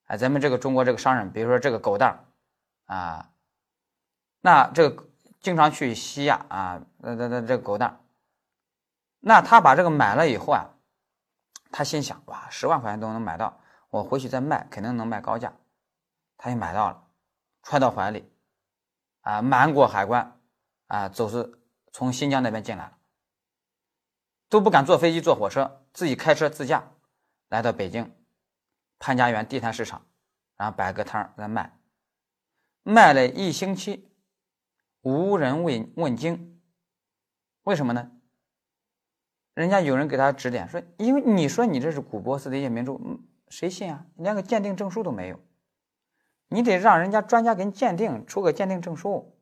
哎，咱们这个中国这个商人，比如说这个狗蛋啊，那这个经常去西亚啊，那那那这个狗蛋那他把这个买了以后啊，他心想哇，十万块钱都能买到，我回去再卖肯定能卖高价，他也买到了，揣到怀里，啊，瞒过海关。啊，走私从新疆那边进来了，都不敢坐飞机坐火车，自己开车自驾来到北京潘家园地摊市场，然后摆个摊儿在卖，卖了一星期，无人问问津，为什么呢？人家有人给他指点说，因为你说你这是古波斯的夜明珠，谁信啊？连个鉴定证书都没有，你得让人家专家给你鉴定，出个鉴定证书。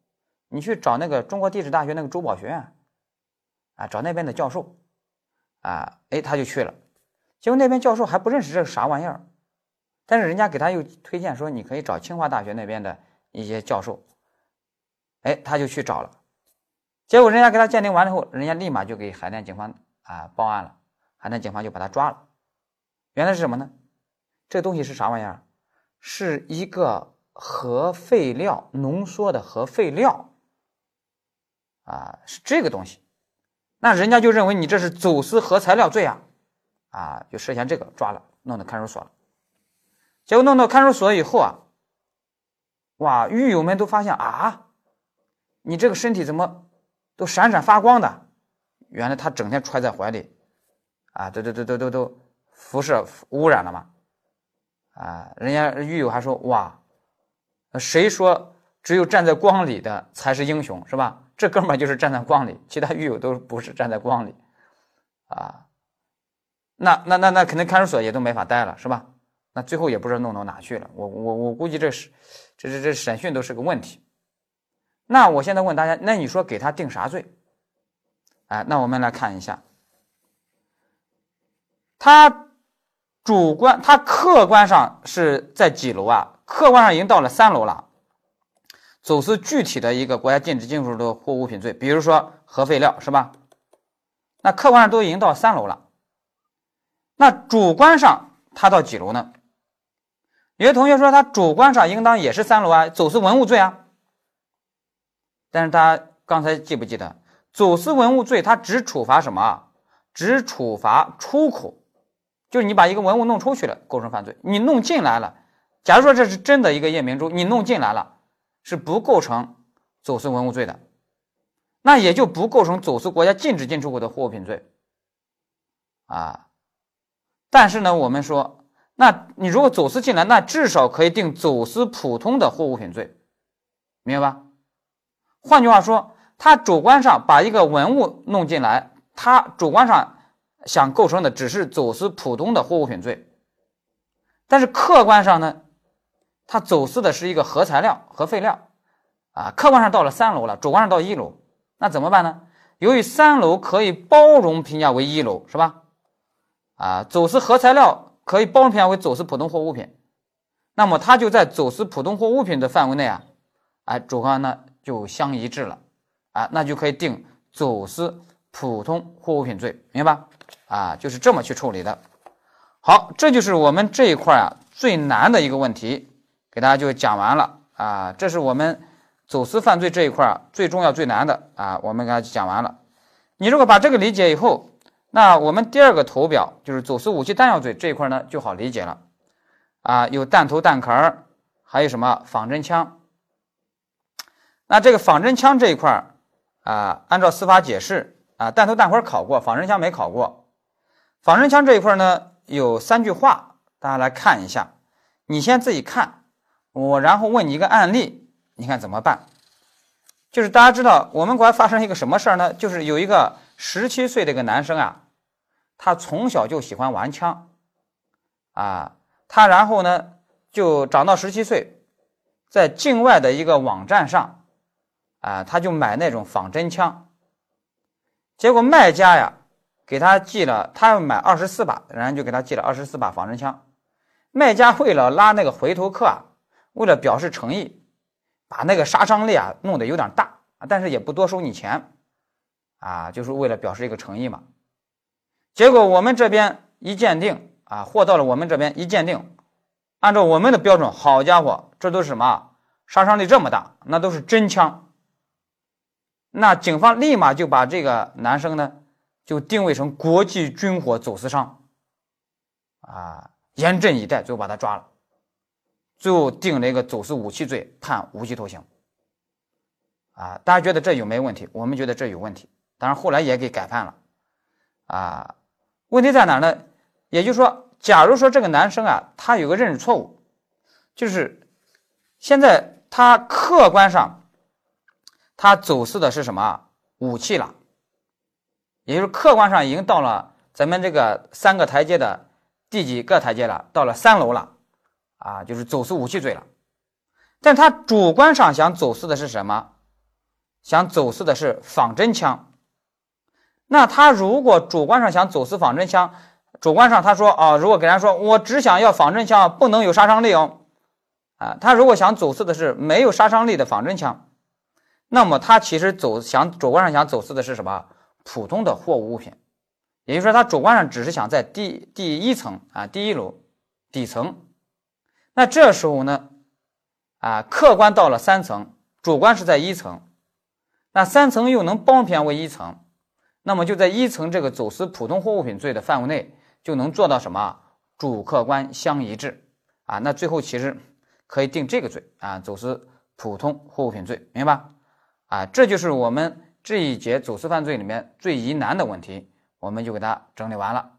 你去找那个中国地质大学那个珠宝学院，啊，找那边的教授，啊，哎，他就去了，结果那边教授还不认识这是啥玩意儿，但是人家给他又推荐说你可以找清华大学那边的一些教授，哎，他就去找了，结果人家给他鉴定完了以后，人家立马就给海淀警方啊报案了，海淀警方就把他抓了，原来是什么呢？这东西是啥玩意儿？是一个核废料浓缩的核废料。啊，是这个东西，那人家就认为你这是走私核材料罪啊，啊，就涉嫌这个抓了，弄到看守所了。结果弄到看守所以后啊，哇，狱友们都发现啊，你这个身体怎么都闪闪发光的？原来他整天揣在怀里，啊，都都都都都都辐射污染了嘛，啊，人家狱友还说哇，谁说只有站在光里的才是英雄是吧？这哥们儿就是站在光里，其他狱友都不是站在光里，啊，那那那那肯定看守所也都没法待了，是吧？那最后也不知道弄到哪去了。我我我估计这是，这这这审讯都是个问题。那我现在问大家，那你说给他定啥罪？哎，那我们来看一下，他主观他客观上是在几楼啊？客观上已经到了三楼了。走私具体的一个国家禁止进出的货物品罪，比如说核废料，是吧？那客观上都已经到三楼了，那主观上他到几楼呢？有些同学说他主观上应当也是三楼啊，走私文物罪啊。但是大家刚才记不记得，走私文物罪它只处罚什么？只处罚出口，就是你把一个文物弄出去了，构成犯罪；你弄进来了，假如说这是真的一个夜明珠，你弄进来了，是不构成走私文物罪的，那也就不构成走私国家禁止进出口的货物品罪啊。但是呢，我们说，那你如果走私进来，那至少可以定走私普通的货物品罪，明白吧？换句话说，他主观上把一个文物弄进来。他主观上想构成的只是走私普通的货物品罪，但是客观上呢，他走私的是一个核材料、核废料，啊，客观上到了三楼了，主观上到一楼，那怎么办呢？由于三楼可以包容评价为一楼，是吧？啊，走私核材料可以包容评价为走私普通货物品，那么他就在走私普通货物品的范围内啊，哎，主观呢就相一致了，啊，那就可以定走私。普通货物品罪，明白吧？啊，就是这么去处理的。好，这就是我们这一块啊最难的一个问题，给大家就讲完了啊。这是我们走私犯罪这一块啊最重要最难的啊，我们给大家讲完了。你如果把这个理解以后，那我们第二个图表就是走私武器弹药罪这一块呢就好理解了啊，有弹头弹壳儿，还有什么仿真枪。那这个仿真枪这一块啊，按照司法解释。啊，弹头弹壳考过，仿真枪没考过。仿真枪这一块呢，有三句话，大家来看一下。你先自己看，我然后问你一个案例，你看怎么办？就是大家知道我们国家发生一个什么事儿呢？就是有一个十七岁的一个男生啊，他从小就喜欢玩枪，啊，他然后呢就长到十七岁，在境外的一个网站上，啊，他就买那种仿真枪。结果卖家呀，给他寄了，他要买二十四把，然后就给他寄了二十四把仿真枪。卖家为了拉那个回头客啊，为了表示诚意，把那个杀伤力啊弄得有点大但是也不多收你钱，啊，就是为了表示一个诚意嘛。结果我们这边一鉴定啊，货到了我们这边一鉴定，按照我们的标准，好家伙，这都是什么？杀伤力这么大，那都是真枪。那警方立马就把这个男生呢，就定位成国际军火走私商，啊，严阵以待，最后把他抓了，最后定了一个走私武器罪，判无期徒刑。啊，大家觉得这有没有问题？我们觉得这有问题，当然后来也给改判了。啊，问题在哪呢？也就是说，假如说这个男生啊，他有个认识错误，就是现在他客观上。他走私的是什么武器了？也就是客观上已经到了咱们这个三个台阶的第几个台阶了？到了三楼了，啊，就是走私武器罪了。但他主观上想走私的是什么？想走私的是仿真枪。那他如果主观上想走私仿真枪，主观上他说啊，如果给人说我只想要仿真枪，不能有杀伤力哦，啊，他如果想走私的是没有杀伤力的仿真枪。那么他其实走想主观上想走私的是什么？普通的货物物品，也就是说他主观上只是想在第第一层啊第一楼底层，那这时候呢啊客观到了三层，主观是在一层，那三层又能包偏为一层，那么就在一层这个走私普通货物品罪的范围内就能做到什么？主客观相一致。啊，那最后其实可以定这个罪啊走私普通货物品罪，明白吧？啊，这就是我们这一节走私犯罪里面最疑难的问题，我们就给它整理完了。